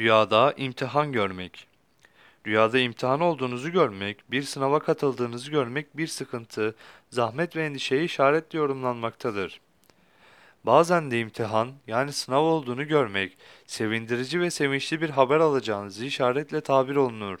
Rüyada imtihan görmek. Rüyada imtihan olduğunuzu görmek, bir sınava katıldığınızı görmek bir sıkıntı, zahmet ve endişeyi işaretle yorumlanmaktadır. Bazen de imtihan, yani sınav olduğunu görmek, sevindirici ve sevinçli bir haber alacağınızı işaretle tabir olunur.